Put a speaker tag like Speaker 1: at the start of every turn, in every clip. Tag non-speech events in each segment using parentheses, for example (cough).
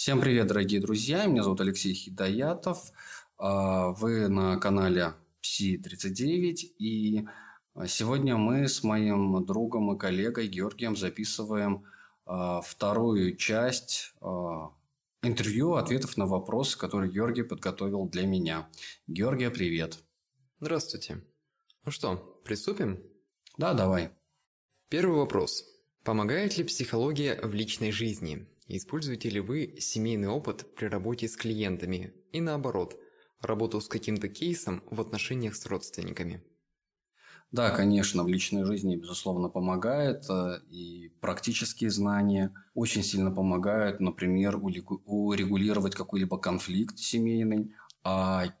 Speaker 1: Всем привет, дорогие друзья! Меня зовут Алексей Хидаятов. А, вы на канале Пси39. И сегодня мы с моим другом и коллегой Георгием записываем а, вторую часть а, интервью, ответов на вопросы, которые Георгий подготовил для меня. Георгия, привет!
Speaker 2: Здравствуйте. Ну что, приступим?
Speaker 1: Да, давай.
Speaker 2: Первый вопрос. Помогает ли психология в личной жизни? Используете ли вы семейный опыт при работе с клиентами и наоборот, работу с каким-то кейсом в отношениях с родственниками?
Speaker 1: Да, конечно, в личной жизни, безусловно, помогает. Э, и практические знания очень сильно помогают, например, урегулировать какой-либо конфликт семейный,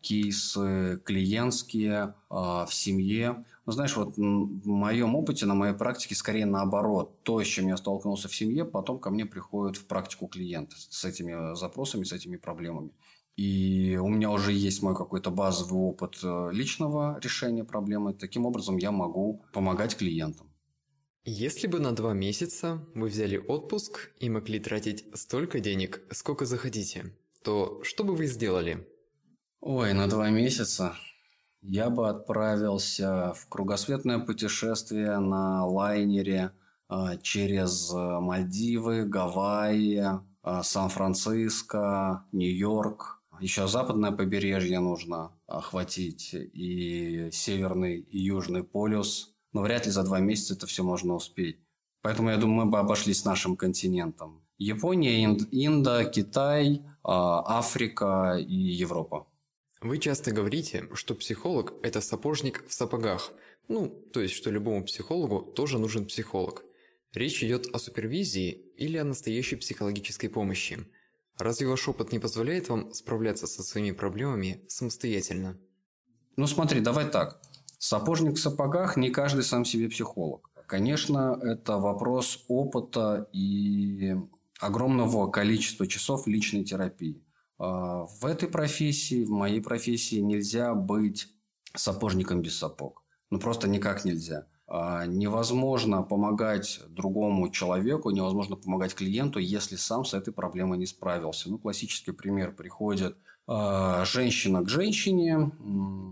Speaker 1: кейсы клиентские а, в семье. Ну, знаешь, вот в моем опыте, на моей практике, скорее наоборот. То, с чем я столкнулся в семье, потом ко мне приходит в практику клиент с этими запросами, с этими проблемами. И у меня уже есть мой какой-то базовый опыт э, личного решения проблемы. Таким образом, я могу помогать клиентам.
Speaker 2: Если бы на два месяца вы взяли отпуск и могли тратить столько денег, сколько захотите, то что бы вы сделали?
Speaker 1: Ой, на два месяца я бы отправился в кругосветное путешествие на лайнере а, через а, Мальдивы, Гавайи, а, Сан-Франциско, Нью-Йорк. Еще западное побережье нужно охватить и северный и южный полюс. Но вряд ли за два месяца это все можно успеть. Поэтому я думаю, мы бы обошлись нашим континентом. Япония, Инд, Инда, Китай, Африка и Европа.
Speaker 2: Вы часто говорите, что психолог – это сапожник в сапогах. Ну, то есть, что любому психологу тоже нужен психолог. Речь идет о супервизии или о настоящей психологической помощи. Разве ваш опыт не позволяет вам справляться со своими проблемами самостоятельно?
Speaker 1: Ну смотри, давай так. Сапожник в сапогах не каждый сам себе психолог. Конечно, это вопрос опыта и огромного количества часов личной терапии. А, в этой профессии, в моей профессии нельзя быть сапожником без сапог. Ну, просто никак нельзя. А, невозможно помогать другому человеку, невозможно помогать клиенту, если сам с этой проблемой не справился. Ну, классический пример. Приходит э, женщина к женщине,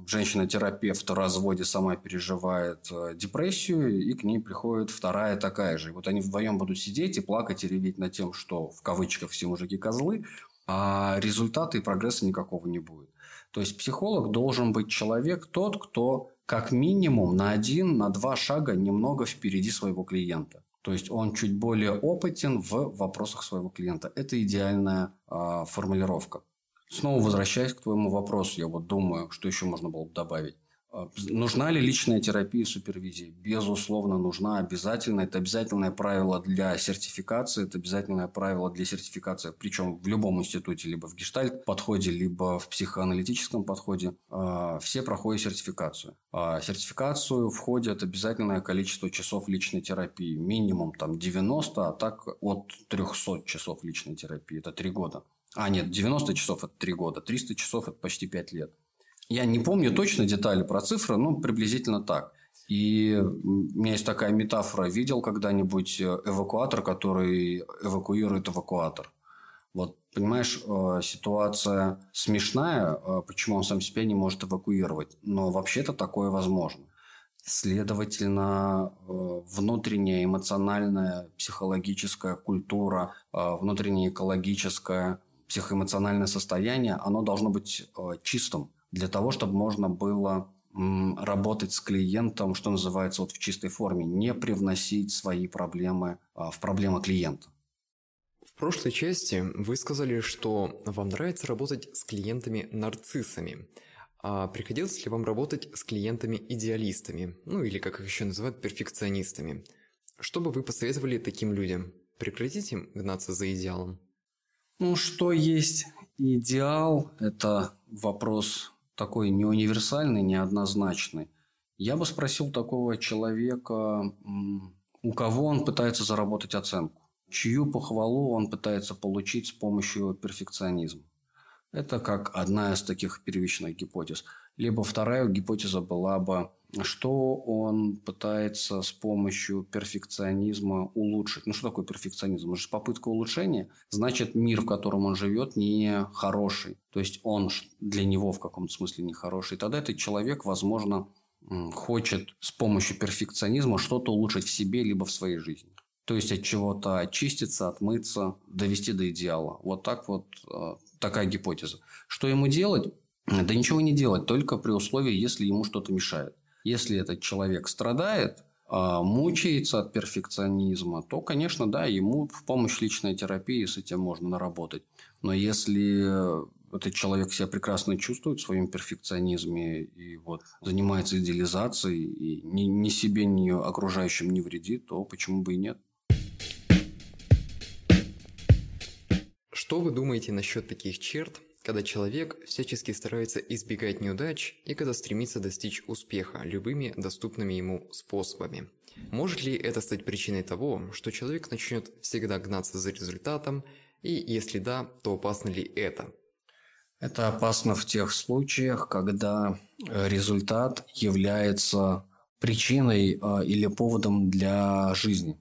Speaker 1: женщина-терапевт в разводе сама переживает депрессию, и к ней приходит вторая такая же. И вот они вдвоем будут сидеть и плакать и реветь над тем, что в кавычках все мужики козлы, а результата и прогресса никакого не будет. То есть психолог должен быть человек тот, кто как минимум на один, на два шага немного впереди своего клиента. То есть он чуть более опытен в вопросах своего клиента. Это идеальная э, формулировка. Снова возвращаясь к твоему вопросу, я вот думаю, что еще можно было бы добавить. А, нужна ли личная терапия и супервизия? Безусловно, нужна обязательно. Это обязательное правило для сертификации, это обязательное правило для сертификации, причем в любом институте, либо в гештальт подходе, либо в психоаналитическом подходе. А, все проходят сертификацию. А сертификацию входит обязательное количество часов личной терапии. Минимум там 90, а так от 300 часов личной терапии. Это 3 года. А, нет, 90 часов – это 3 года, 300 часов – это почти 5 лет. Я не помню точно детали про цифры, но приблизительно так. И у меня есть такая метафора. Видел когда-нибудь эвакуатор, который эвакуирует эвакуатор? Вот, понимаешь, э, ситуация смешная, э, почему он сам себя не может эвакуировать. Но вообще-то такое возможно. Следовательно, э, внутренняя эмоциональная, психологическая культура, внутреннее экологическое, психоэмоциональное состояние, оно должно быть чистым для того, чтобы можно было работать с клиентом, что называется, вот в чистой форме, не привносить свои проблемы а, в проблемы клиента.
Speaker 2: В прошлой части вы сказали, что вам нравится работать с клиентами-нарциссами. А приходилось ли вам работать с клиентами-идеалистами, ну или как их еще называют, перфекционистами? Что бы вы посоветовали таким людям? Прекратить им гнаться за идеалом?
Speaker 1: Ну, что есть идеал, это вопрос такой не универсальный, неоднозначный, я бы спросил такого человека, у кого он пытается заработать оценку, чью похвалу он пытается получить с помощью перфекционизма. Это как одна из таких первичных гипотез. Либо вторая гипотеза была бы, что он пытается с помощью перфекционизма улучшить. Ну, что такое перфекционизм? Это же попытка улучшения. Значит, мир, в котором он живет, не хороший. То есть, он для него в каком-то смысле не хороший. И тогда этот человек, возможно, хочет с помощью перфекционизма что-то улучшить в себе либо в своей жизни. То есть от чего-то очиститься, отмыться, довести до идеала. Вот так вот э, такая гипотеза. Что ему делать? Да ничего не делать, только при условии, если ему что-то мешает. Если этот человек страдает, а, мучается от перфекционизма, то, конечно, да, ему в помощь личной терапии с этим можно наработать. Но если этот человек себя прекрасно чувствует в своем перфекционизме и вот занимается идеализацией и ни, ни себе, ни окружающим не вредит, то почему бы и нет?
Speaker 2: Что вы думаете насчет таких черт, когда человек всячески старается избегать неудач и когда стремится достичь успеха любыми доступными ему способами? Может ли это стать причиной того, что человек начнет всегда гнаться за результатом, и если да, то опасно ли это?
Speaker 1: Это опасно в тех случаях, когда результат является причиной э, или поводом для жизни.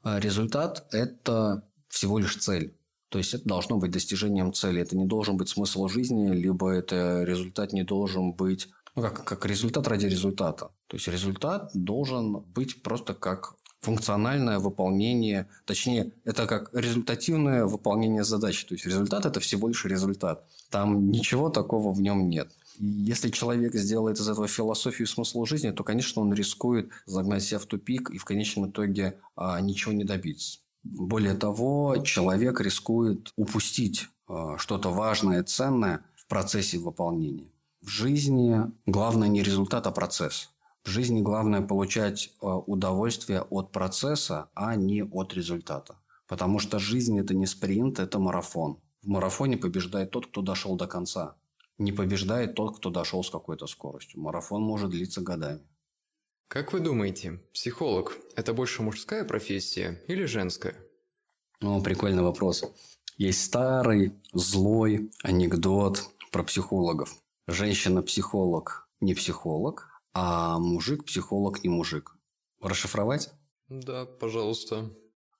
Speaker 1: А результат – это всего лишь цель. То есть это должно быть достижением цели. Это не должен быть смысл жизни, либо это результат не должен быть ну, как, как результат ради результата. То есть результат должен быть просто как функциональное выполнение, точнее, это как результативное выполнение задачи. То есть результат – это всего лишь результат. Там ничего такого в нем нет. И если человек сделает из этого философию смысла жизни, то, конечно, он рискует загнать себя в тупик и в конечном итоге а, ничего не добиться. Более того, человек рискует упустить э, что-то важное, ценное в процессе выполнения. В жизни главное не результат, а процесс. В жизни главное получать э, удовольствие от процесса, а не от результата. Потому что жизнь – это не спринт, это марафон. В марафоне побеждает тот, кто дошел до конца. Не побеждает тот, кто дошел с какой-то скоростью. Марафон может длиться годами.
Speaker 2: Как вы думаете, психолог – это больше мужская профессия или женская?
Speaker 1: Ну, прикольный вопрос. Есть старый, злой анекдот про психологов. Женщина-психолог не психолог, а мужик-психолог не мужик. Расшифровать?
Speaker 2: Да, пожалуйста.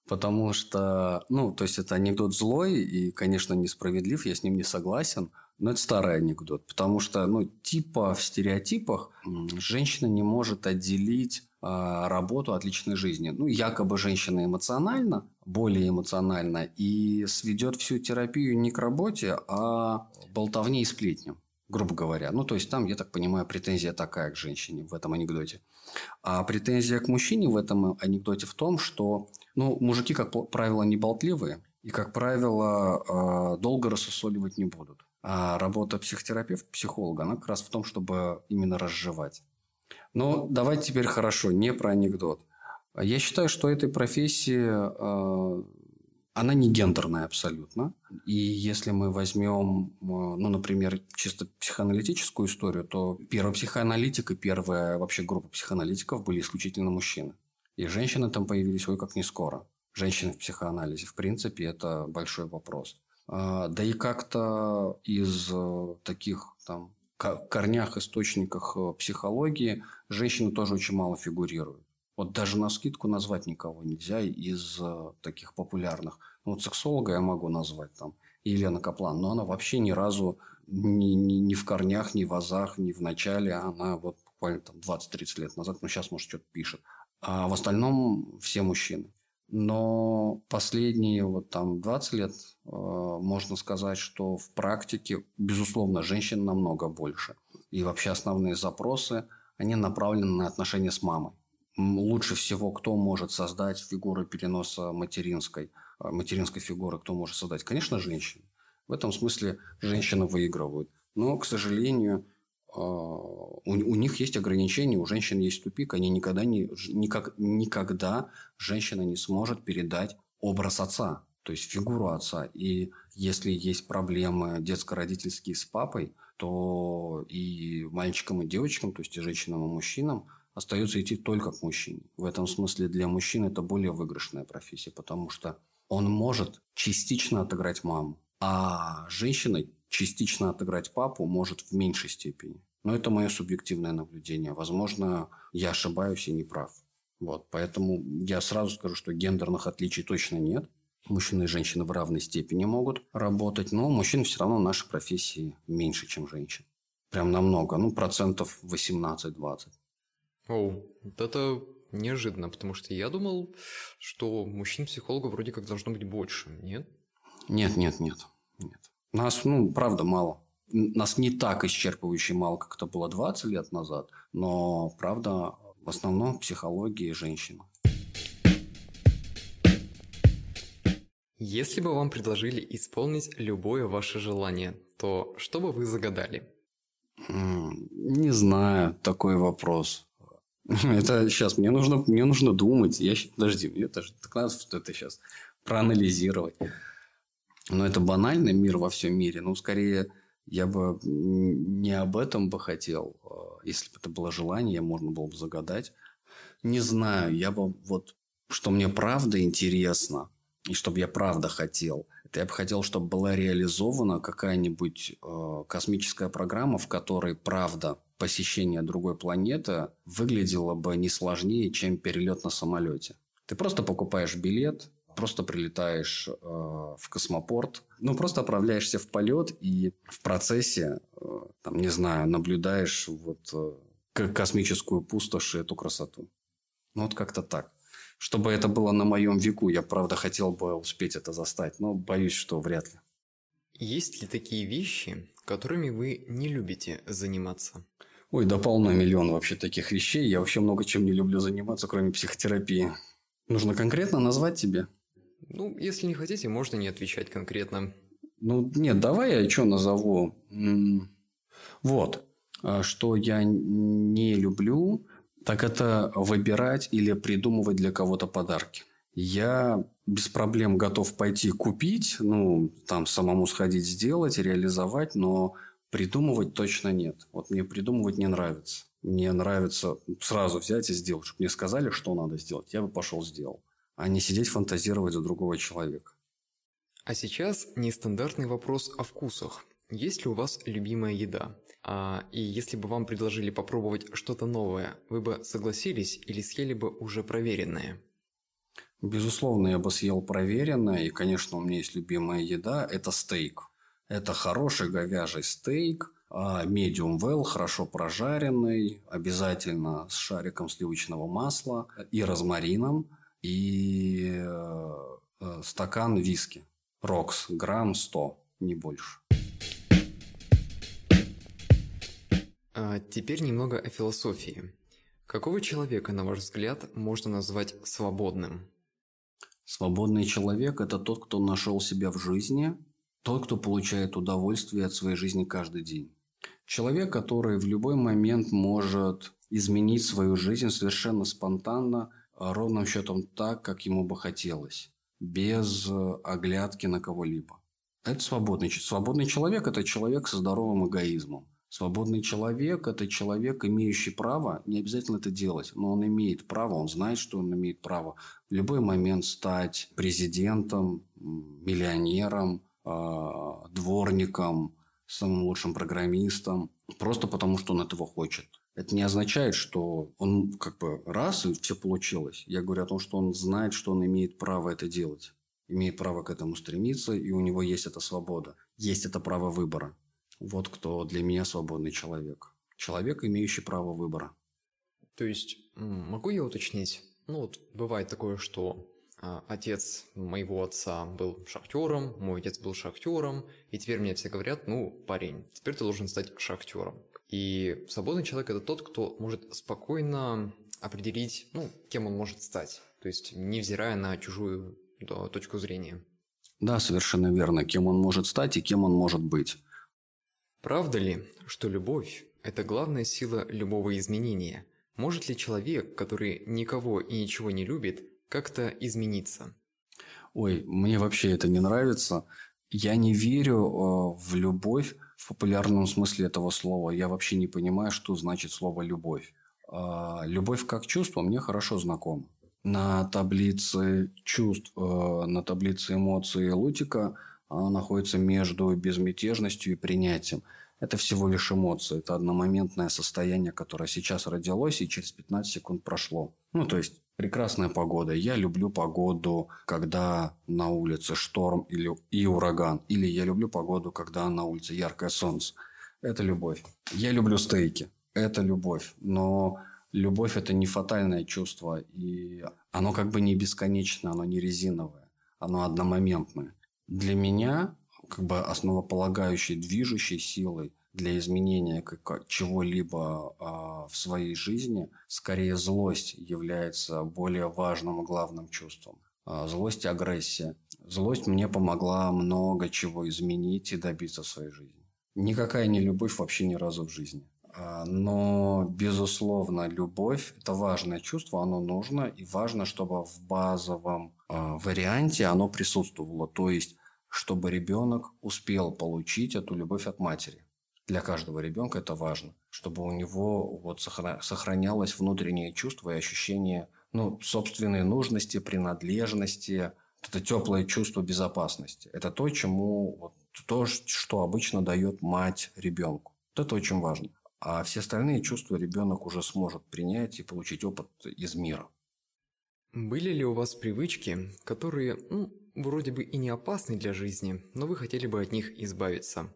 Speaker 1: Потому что, ну, то есть это анекдот злой и, конечно, несправедлив, я с ним не согласен – но это старый анекдот, потому что, ну, типа в стереотипах женщина не может отделить э, работу от личной жизни. Ну, якобы женщина эмоциональна, более эмоциональна, и сведет всю терапию не к работе, а болтовне и сплетням, грубо говоря. Ну, то есть, там, я так понимаю, претензия такая к женщине в этом анекдоте. А претензия к мужчине в этом анекдоте в том, что, ну, мужики, как правило, не болтливые, и, как правило, э, долго рассусоливать не будут. А работа психотерапевта, психолога, она как раз в том, чтобы именно разжевать. Но давайте теперь хорошо, не про анекдот. Я считаю, что этой профессии э, она не гендерная абсолютно. И если мы возьмем, э, ну, например, чисто психоаналитическую историю, то первый психоаналитик и первая вообще группа психоаналитиков были исключительно мужчины. И женщины там появились ой как не скоро. Женщины в психоанализе, в принципе, это большой вопрос. А, да и как-то из э, таких там корнях, источниках э, психологии женщины тоже очень мало фигурируют. Вот даже на скидку назвать никого нельзя из таких популярных. Ну, вот сексолога я могу назвать там Елена Каплан, но она вообще ни разу ни, ни, ни в корнях, ни в азах, ни в начале. Она вот буквально там 20-30 лет назад, ну сейчас, может, что-то пишет. А в остальном все мужчины. Но последние вот там 20 лет э, можно сказать, что в практике, безусловно, женщин намного больше. И вообще основные запросы, они направлены на отношения с мамой. Лучше всего, кто может создать фигуру переноса материнской, материнской фигуры, кто может создать? Конечно, женщины. В этом смысле женщины выигрывают. Но, к сожалению, а, у, у них есть ограничения, у женщин есть тупик, они никогда не, никак, никогда женщина не сможет передать образ отца, то есть фигуру отца. И если есть проблемы детско-родительские с папой, то и мальчикам, и девочкам, то есть и женщинам, и мужчинам, остается идти только к мужчине. В этом смысле для мужчин это более выигрышная профессия, потому что он может частично отыграть маму, а женщина частично отыграть папу может в меньшей степени. Но это мое субъективное наблюдение. Возможно, я ошибаюсь и не прав. Вот, поэтому я сразу скажу, что гендерных отличий точно нет. Мужчины и женщины в равной степени могут работать, но мужчин все равно в нашей профессии меньше, чем женщин. Прям намного, ну, процентов 18-20.
Speaker 2: О, это неожиданно, потому что я думал, что мужчин-психологов вроде как должно быть больше, нет?
Speaker 1: Нет, нет, нет, нет. Нас, ну, правда, мало. Нас не так исчерпывающе мало, как это было 20 лет назад, но, правда, в основном психологии женщина.
Speaker 2: Если бы вам предложили исполнить любое ваше желание, то что бы вы загадали?
Speaker 1: Не знаю, такой вопрос. (laughs) Это сейчас мне нужно, мне нужно думать. Я, подожди, это же так надо это сейчас проанализировать. Но это банальный мир во всем мире. Ну, скорее, я бы не об этом бы хотел. А, если бы это было желание, можно было бы загадать. Не знаю, я бы вот, что мне правда интересно – и чтобы я правда хотел. Это я бы хотел, чтобы была реализована какая-нибудь э, космическая программа, в которой правда посещение другой планеты выглядело бы не сложнее, чем перелет на самолете. Ты просто покупаешь билет, просто прилетаешь э, в космопорт, ну просто отправляешься в полет и в процессе, э, там не знаю, наблюдаешь вот э, космическую пустошь и эту красоту. Ну вот как-то так чтобы это было на моем веку. Я, правда, хотел бы успеть это застать, но боюсь, что вряд ли.
Speaker 2: Есть ли такие вещи, которыми вы не любите заниматься?
Speaker 1: Ой, да полно миллион вообще таких вещей. Я вообще много чем не люблю заниматься, кроме психотерапии. Нужно конкретно назвать тебе?
Speaker 2: Ну, если не хотите, можно не отвечать конкретно.
Speaker 1: Ну, нет, давай я что назову. Вот. А, что я не люблю, так это выбирать или придумывать для кого-то подарки. Я без проблем готов пойти купить, ну, там самому сходить сделать, реализовать, но придумывать точно нет. Вот мне придумывать не нравится. Мне нравится сразу взять и сделать. Чтобы мне сказали, что надо сделать, я бы пошел сделал. А не сидеть фантазировать за другого человека.
Speaker 2: А сейчас нестандартный вопрос о вкусах. Есть ли у вас любимая еда? А, и если бы вам предложили попробовать что-то новое, вы бы согласились или съели бы уже проверенное?
Speaker 1: Безусловно, я бы съел проверенное. И, конечно, у меня есть любимая еда – это стейк. Это хороший говяжий стейк, медиум well, хорошо прожаренный, обязательно с шариком сливочного масла и розмарином, и э, э, стакан виски. Рокс, грамм 100, не больше.
Speaker 2: А теперь немного о философии. Какого человека, на ваш взгляд, можно назвать свободным?
Speaker 1: Свободный человек – это тот, кто нашел себя в жизни, тот, кто получает удовольствие от своей жизни каждый день. Человек, который в любой момент может изменить свою жизнь совершенно спонтанно, ровным счетом так, как ему бы хотелось, без оглядки на кого-либо. Это свободный, свободный человек – это человек со здоровым эгоизмом. Свободный человек – это человек, имеющий право, не обязательно это делать, но он имеет право, он знает, что он имеет право в любой момент стать президентом, миллионером, а, дворником, самым лучшим программистом, просто потому что он этого хочет. Это не означает, что он как бы раз и все получилось. Я говорю о том, что он знает, что он имеет право это делать, имеет право к этому стремиться, и у него есть эта свобода, есть это право выбора. Вот кто для меня свободный человек. Человек, имеющий право выбора.
Speaker 2: То есть, могу я уточнить? Ну вот, бывает такое, что а, отец моего отца был шахтером, мой отец был шахтером, и теперь мне все говорят, ну, парень, теперь ты должен стать шахтером. И свободный человек – это тот, кто может спокойно определить, ну, кем он может стать, то есть невзирая на чужую да, точку зрения.
Speaker 1: Да, совершенно верно, кем он может стать и кем он может быть.
Speaker 2: Правда ли, что любовь – это главная сила любого изменения? Может ли человек, который никого и ничего не любит, как-то измениться?
Speaker 1: Ой, мне вообще это не нравится. Я не верю э, в любовь в популярном смысле этого слова. Я вообще не понимаю, что значит слово «любовь». Э, любовь как чувство мне хорошо знакома. На таблице чувств, э, на таблице эмоций Лутика Оно находится между безмятежностью и принятием. Это всего лишь эмоции. Это одномоментное состояние, которое сейчас родилось и через 15 секунд прошло. Ну, то есть, прекрасная погода. Я люблю погоду, когда на улице шторм или, и ураган. Или я люблю погоду, когда на улице яркое солнце. Это любовь. Я люблю стейки. Это любовь. Но любовь – это не фатальное чувство. И оно как бы не бесконечное, оно не резиновое. Оно одномоментное. Для меня как бы основополагающей, движущей силой для изменения чего-либо а, в своей жизни, скорее злость является более важным и главным чувством. А, злость и агрессия. Злость мне помогла много чего изменить и добиться в своей жизни. Никакая не любовь вообще ни разу в жизни. А, но, безусловно, любовь – это важное чувство, оно нужно, и важно, чтобы в базовом варианте оно присутствовало. То есть, чтобы ребенок успел получить эту любовь от матери. Для каждого ребенка это важно, чтобы у него вот сохранялось внутреннее чувство и ощущение ну, собственной нужности, принадлежности, это теплое чувство безопасности. Это то, чему вот, то, что обычно дает мать ребенку. Вот это очень важно. А все остальные чувства ребенок уже сможет принять и получить опыт из мира.
Speaker 2: Были ли у вас привычки, которые ну, вроде бы и не опасны для жизни, но вы хотели бы от них избавиться?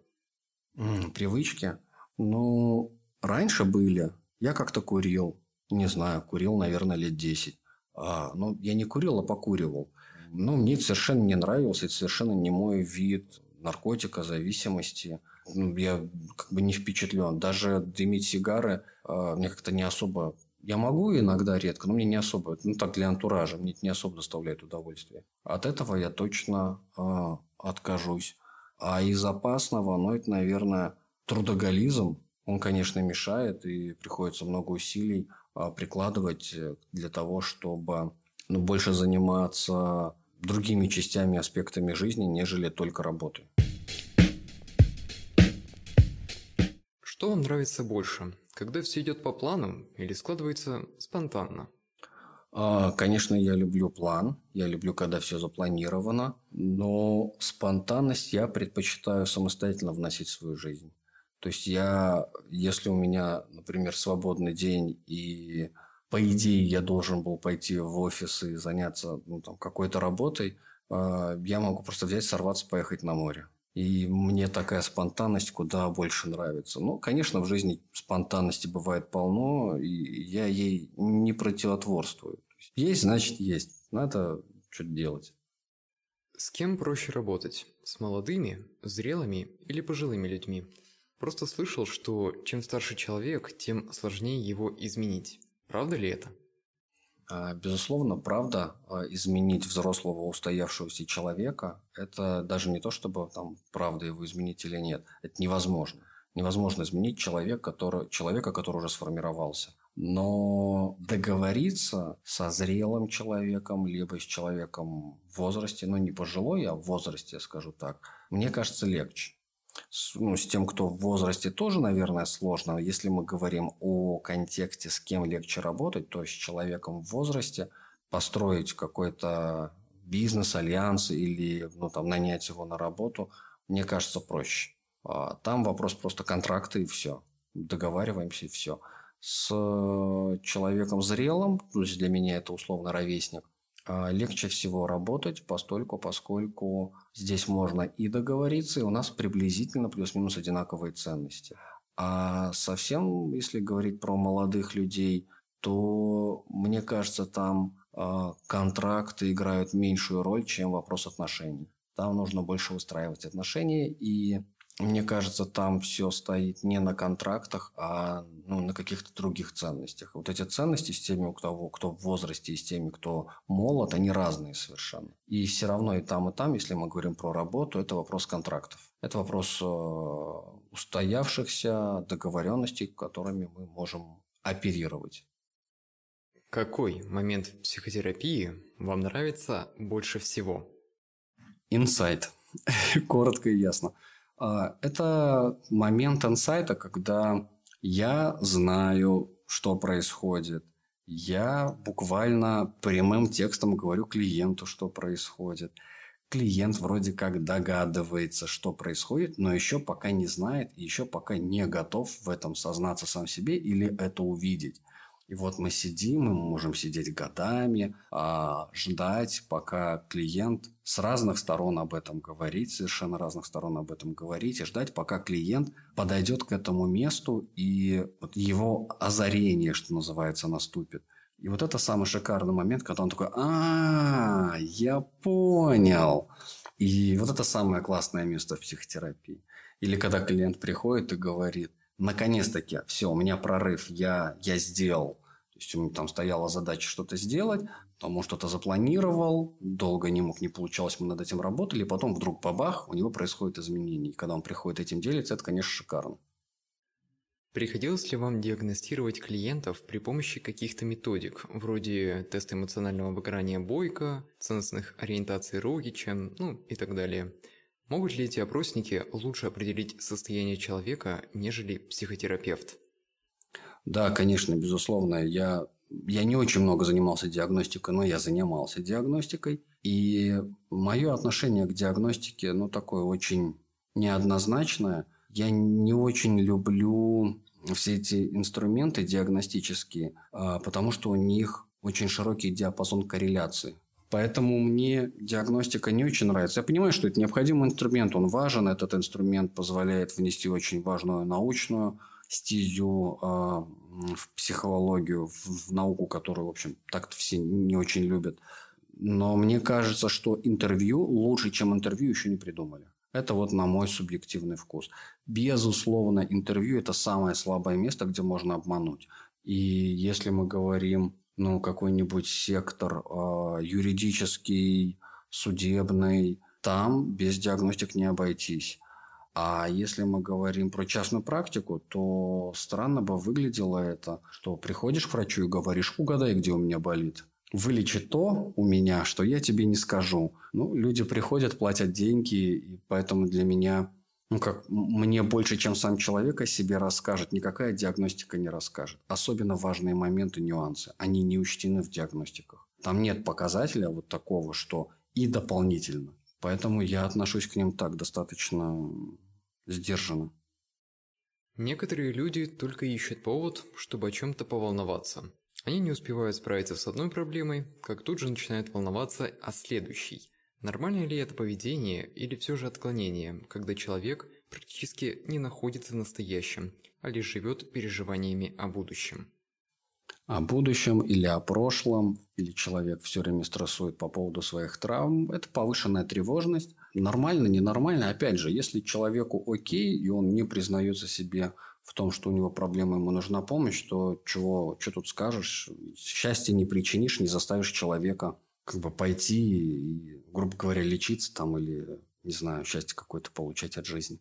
Speaker 1: М, привычки? Ну, раньше были. Я как-то курил. Не знаю, курил, наверное, лет 10. А, ну, я не курил, а покуривал. Ну, мне это совершенно не нравился. Это совершенно не мой вид наркотика, зависимости. Ну, я как бы не впечатлен. Даже дымить сигары а, мне как-то не особо я могу иногда редко, но мне не особо, ну так для антуража, мне это не особо доставляет удовольствие. От этого я точно э, откажусь. А из опасного, ну это, наверное, трудоголизм. Он, конечно, мешает и приходится много усилий э, прикладывать для того, чтобы ну, больше заниматься другими частями, аспектами жизни, нежели только работой.
Speaker 2: Что вам нравится больше? Когда все идет по плану или складывается спонтанно?
Speaker 1: А, конечно, я люблю план, я люблю, когда все запланировано, но спонтанность я предпочитаю самостоятельно вносить в свою жизнь. То есть я, если у меня, например, свободный день и по идее я должен был пойти в офис и заняться ну, там, какой-то работой, а, я могу просто взять, сорваться, поехать на море. И мне такая спонтанность куда больше нравится. Ну, конечно, в жизни спонтанности бывает полно, и я ей не противотворствую. Есть, значит, есть. Надо что-то делать.
Speaker 2: С кем проще работать? С молодыми, зрелыми или пожилыми людьми? Просто слышал, что чем старше человек, тем сложнее его изменить. Правда ли это?
Speaker 1: А, безусловно, правда, а, изменить взрослого устоявшегося человека – это даже не то, чтобы там правда его изменить или нет. Это невозможно. Невозможно изменить человека, который, человека, который уже сформировался. Но договориться со зрелым человеком, либо с человеком в возрасте, ну не пожилой, а в возрасте, скажу так, мне кажется легче с, ну, с тем, кто в возрасте, тоже, наверное, сложно. Если мы говорим о контексте, с кем легче работать, то с человеком в возрасте построить какой-то бизнес, альянс или ну, там, нанять его на работу, мне кажется, проще. А там вопрос просто контракта и все. Договариваемся и все. С человеком зрелым, то есть для меня это условно ровесник, легче всего работать, постольку, поскольку здесь можно и договориться, и у нас приблизительно плюс-минус одинаковые ценности. А совсем, если говорить про молодых людей, то, мне кажется, там э, контракты играют меньшую роль, чем вопрос отношений. Там нужно больше выстраивать отношения, и мне кажется, там все стоит не на контрактах, а ну, на каких-то других ценностях. Вот эти ценности с теми, у кого, кто в возрасте, и с теми, кто молод, они разные совершенно. И все равно и там, и там, если мы говорим про работу, это вопрос контрактов. Это вопрос э, устоявшихся договоренностей, которыми мы можем оперировать.
Speaker 2: Какой момент в психотерапии вам нравится больше всего?
Speaker 1: Инсайт. (laughs) Коротко и ясно. А, это момент инсайта, когда я знаю, что происходит. Я буквально прямым текстом говорю клиенту, что происходит. клиент вроде как догадывается, что происходит, но еще пока не знает, еще пока не готов в этом сознаться сам себе или это увидеть. И вот мы сидим, мы можем сидеть годами, а, ждать, пока клиент с разных сторон об этом говорит, совершенно разных сторон об этом говорить, и ждать, пока клиент подойдет к этому месту и вот его озарение, что называется, наступит. И вот это самый шикарный момент, когда он такой, а, я понял. И вот это самое классное место в психотерапии. Или когда клиент приходит и говорит, наконец-таки, все, у меня прорыв, я, я сделал. Есть, у меня там стояла задача что-то сделать, там он что-то запланировал, долго не мог, не получалось, мы над этим работали, и потом вдруг бабах, у него происходит изменение. И когда он приходит этим делиться, это, конечно, шикарно.
Speaker 2: Приходилось ли вам диагностировать клиентов при помощи каких-то методик, вроде теста эмоционального выгорания Бойко, ценностных ориентаций Рогича, ну и так далее? Могут ли эти опросники лучше определить состояние человека, нежели психотерапевт?
Speaker 1: Да, конечно, безусловно. Я, я не очень много занимался диагностикой, но я занимался диагностикой. И мое отношение к диагностике, ну, такое очень неоднозначное. Я не очень люблю все эти инструменты диагностические, а, потому что у них очень широкий диапазон корреляции. Поэтому мне диагностика не очень нравится. Я понимаю, что это необходимый инструмент, он важен. Этот инструмент позволяет внести очень важную научную стезю э, в психологию, в науку, которую, в общем, так-то все не очень любят. Но мне кажется, что интервью лучше, чем интервью, еще не придумали. Это вот на мой субъективный вкус. Безусловно, интервью – это самое слабое место, где можно обмануть. И если мы говорим ну, какой-нибудь сектор э, юридический, судебный, там без диагностик не обойтись. А если мы говорим про частную практику, то странно бы выглядело это, что приходишь к врачу и говоришь, угадай, где у меня болит. Вылечи то у меня, что я тебе не скажу. Ну, люди приходят, платят деньги, и поэтому для меня ну как, мне больше, чем сам человек о себе расскажет, никакая диагностика не расскажет. Особенно важные моменты, нюансы, они не учтены в диагностиках. Там нет показателя вот такого, что и дополнительно. Поэтому я отношусь к ним так достаточно сдержанно.
Speaker 2: Некоторые люди только ищут повод, чтобы о чем-то поволноваться. Они не успевают справиться с одной проблемой, как тут же начинают волноваться о следующей – Нормально ли это поведение или все же отклонение, когда человек практически не находится в настоящем, а лишь живет переживаниями о будущем?
Speaker 1: О будущем или о прошлом, или человек все время стрессует по поводу своих травм, это повышенная тревожность. Нормально, ненормально, опять же, если человеку окей, и он не признается себе в том, что у него проблемы, ему нужна помощь, то чего, что тут скажешь? Счастье не причинишь, не заставишь человека как бы пойти и, грубо говоря, лечиться там или, не знаю, счастье какое-то получать от жизни.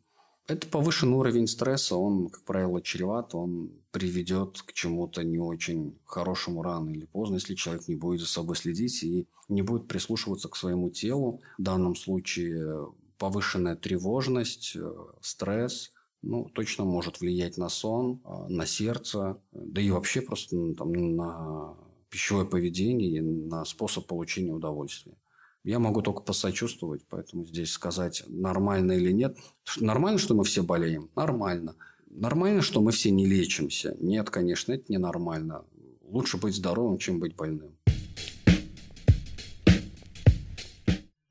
Speaker 1: Это повышенный уровень стресса, он, как правило, чреват, он приведет к чему-то не очень хорошему рано или поздно, если человек не будет за собой следить и не будет прислушиваться к своему телу. В данном случае повышенная тревожность, э, стресс, ну, точно может влиять на сон, э, на сердце, да и вообще просто ну, там, на пищевое поведение на способ получения удовольствия. Я могу только посочувствовать, поэтому здесь сказать, нормально или нет. Нормально, что мы все болеем? Нормально. Нормально, что мы все не лечимся? Нет, конечно, это ненормально. Лучше быть здоровым, чем быть больным.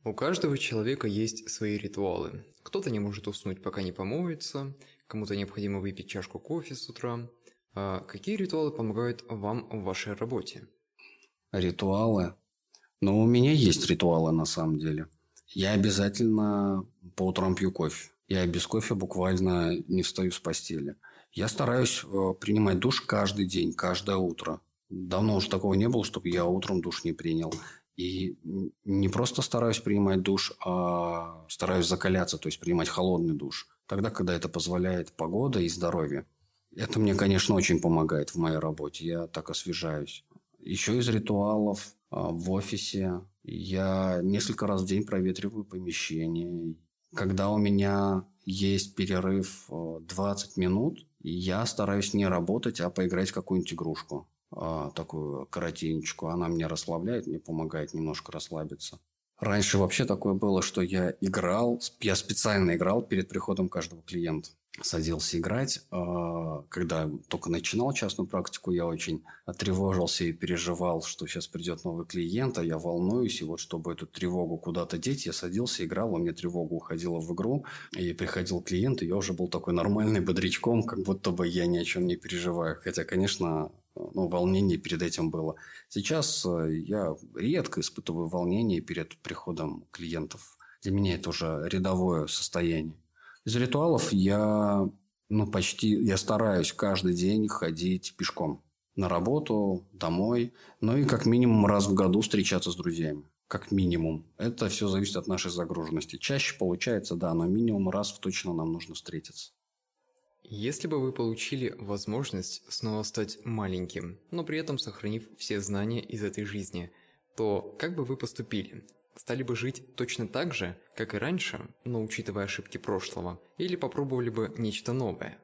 Speaker 2: У каждого человека есть свои ритуалы. Кто-то не может уснуть, пока не помоется, кому-то необходимо выпить чашку кофе с утра, а какие ритуалы помогают вам в вашей работе?
Speaker 1: Ритуалы? Ну, у меня есть ритуалы на самом деле. Я обязательно по утрам пью кофе. Я без кофе буквально не встаю с постели. Я стараюсь э, принимать душ каждый день, каждое утро. Давно уже такого не было, чтобы я утром душ не принял. И не просто стараюсь принимать душ, а стараюсь закаляться, то есть принимать холодный душ. Тогда, когда это позволяет погода и здоровье. Это мне, конечно, очень помогает в моей работе. Я так освежаюсь. Еще из ритуалов в офисе я несколько раз в день проветриваю помещение. Когда у меня есть перерыв 20 а, минут, я стараюсь не работать, а поиграть в какую-нибудь игрушку. А, такую коротенечку. Она меня расслабляет, мне помогает немножко расслабиться. Раньше вообще такое было, что я играл, я специально играл перед приходом каждого клиента. Садился играть. А, когда только начинал частную практику, я очень тревожился и переживал, что сейчас придет новый клиент, а я волнуюсь. И вот чтобы эту тревогу куда-то деть, я садился, играл, у меня тревога уходила в игру. И приходил клиент, и я уже был такой нормальный бодрячком, как будто бы я ни о чем не переживаю. Хотя, конечно, ну, волнение перед этим было. Сейчас э, я редко испытываю волнение перед приходом клиентов. Для меня это уже рядовое состояние. Из ритуалов я ну, почти, я стараюсь каждый день ходить пешком на работу, домой, ну и как минимум раз в году встречаться с друзьями. Как минимум. Это все зависит от нашей загруженности. Чаще получается, да, но минимум раз в точно нам нужно встретиться.
Speaker 2: Если бы вы получили возможность снова стать маленьким, но при этом сохранив все знания из этой жизни, то как бы вы поступили? Стали бы жить точно так же, как и раньше, но учитывая ошибки прошлого, или попробовали бы нечто новое?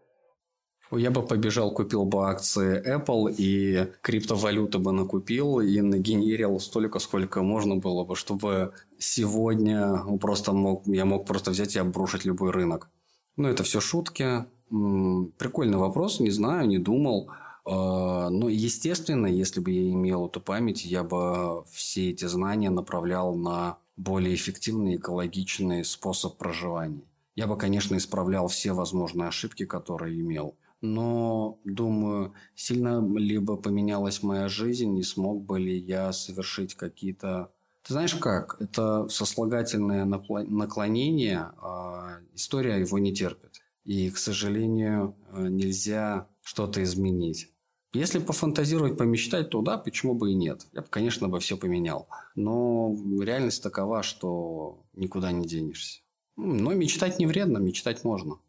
Speaker 1: Я бы побежал, купил бы акции Apple и криптовалюты бы накупил и нагенерил столько, сколько можно было бы, чтобы сегодня просто мог, я мог просто взять и обрушить любой рынок. Ну, это все шутки. Прикольный вопрос, не знаю, не думал. А, но, естественно, если бы я имел эту память, я бы все эти знания направлял на более эффективный экологичный способ проживания. Я бы, конечно, исправлял все возможные ошибки, которые имел. Но, думаю, сильно либо поменялась моя жизнь, не смог бы ли я совершить какие-то ты знаешь как? Это сослагательное наклонение, а история его не терпит. И, к сожалению, э, нельзя что-то изменить. Если пофантазировать, помечтать, то да, почему бы и нет. Я бы, конечно, бы все поменял. Но реальность такова, что никуда не денешься. Но мечтать не вредно, мечтать можно.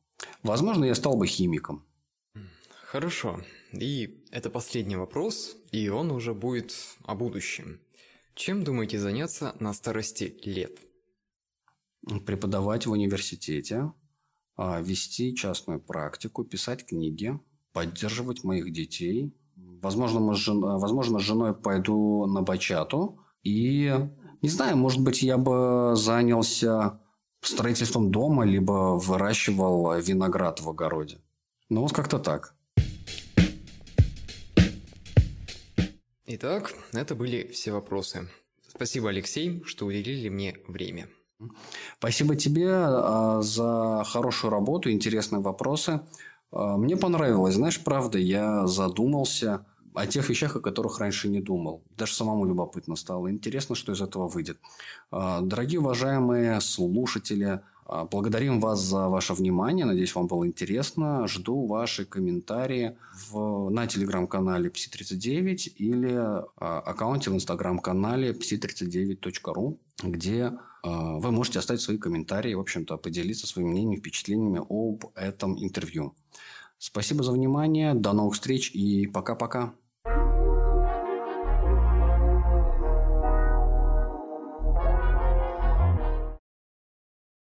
Speaker 1: Возможно, я стал бы химиком.
Speaker 2: Хорошо. И это последний вопрос, и он уже будет о будущем. Чем думаете заняться на старости лет?
Speaker 1: Преподавать в университете, а, вести частную практику, писать книги, поддерживать моих детей. Возможно, мы с жен... Возможно, с женой пойду на бачату. И, не знаю, может быть, я бы занялся строительством дома, либо выращивал виноград в огороде. Ну, вот как-то так.
Speaker 2: Итак, это были все вопросы. Спасибо, Алексей, что уделили мне время.
Speaker 1: Спасибо тебе а, за хорошую работу, интересные вопросы. А, мне понравилось. Знаешь, правда, я задумался о тех вещах, о которых раньше не думал. Даже самому любопытно стало. Интересно, что из этого выйдет. А, дорогие уважаемые слушатели, благодарим вас за ваше внимание. Надеюсь, вам было интересно. Жду ваши комментарии в, на телеграм-канале psi39 или а, аккаунте в инстаграм-канале psi39.ru, где а, вы можете оставить свои комментарии, в общем-то, поделиться своим мнением, впечатлениями об этом интервью. Спасибо за внимание. До новых встреч и пока-пока.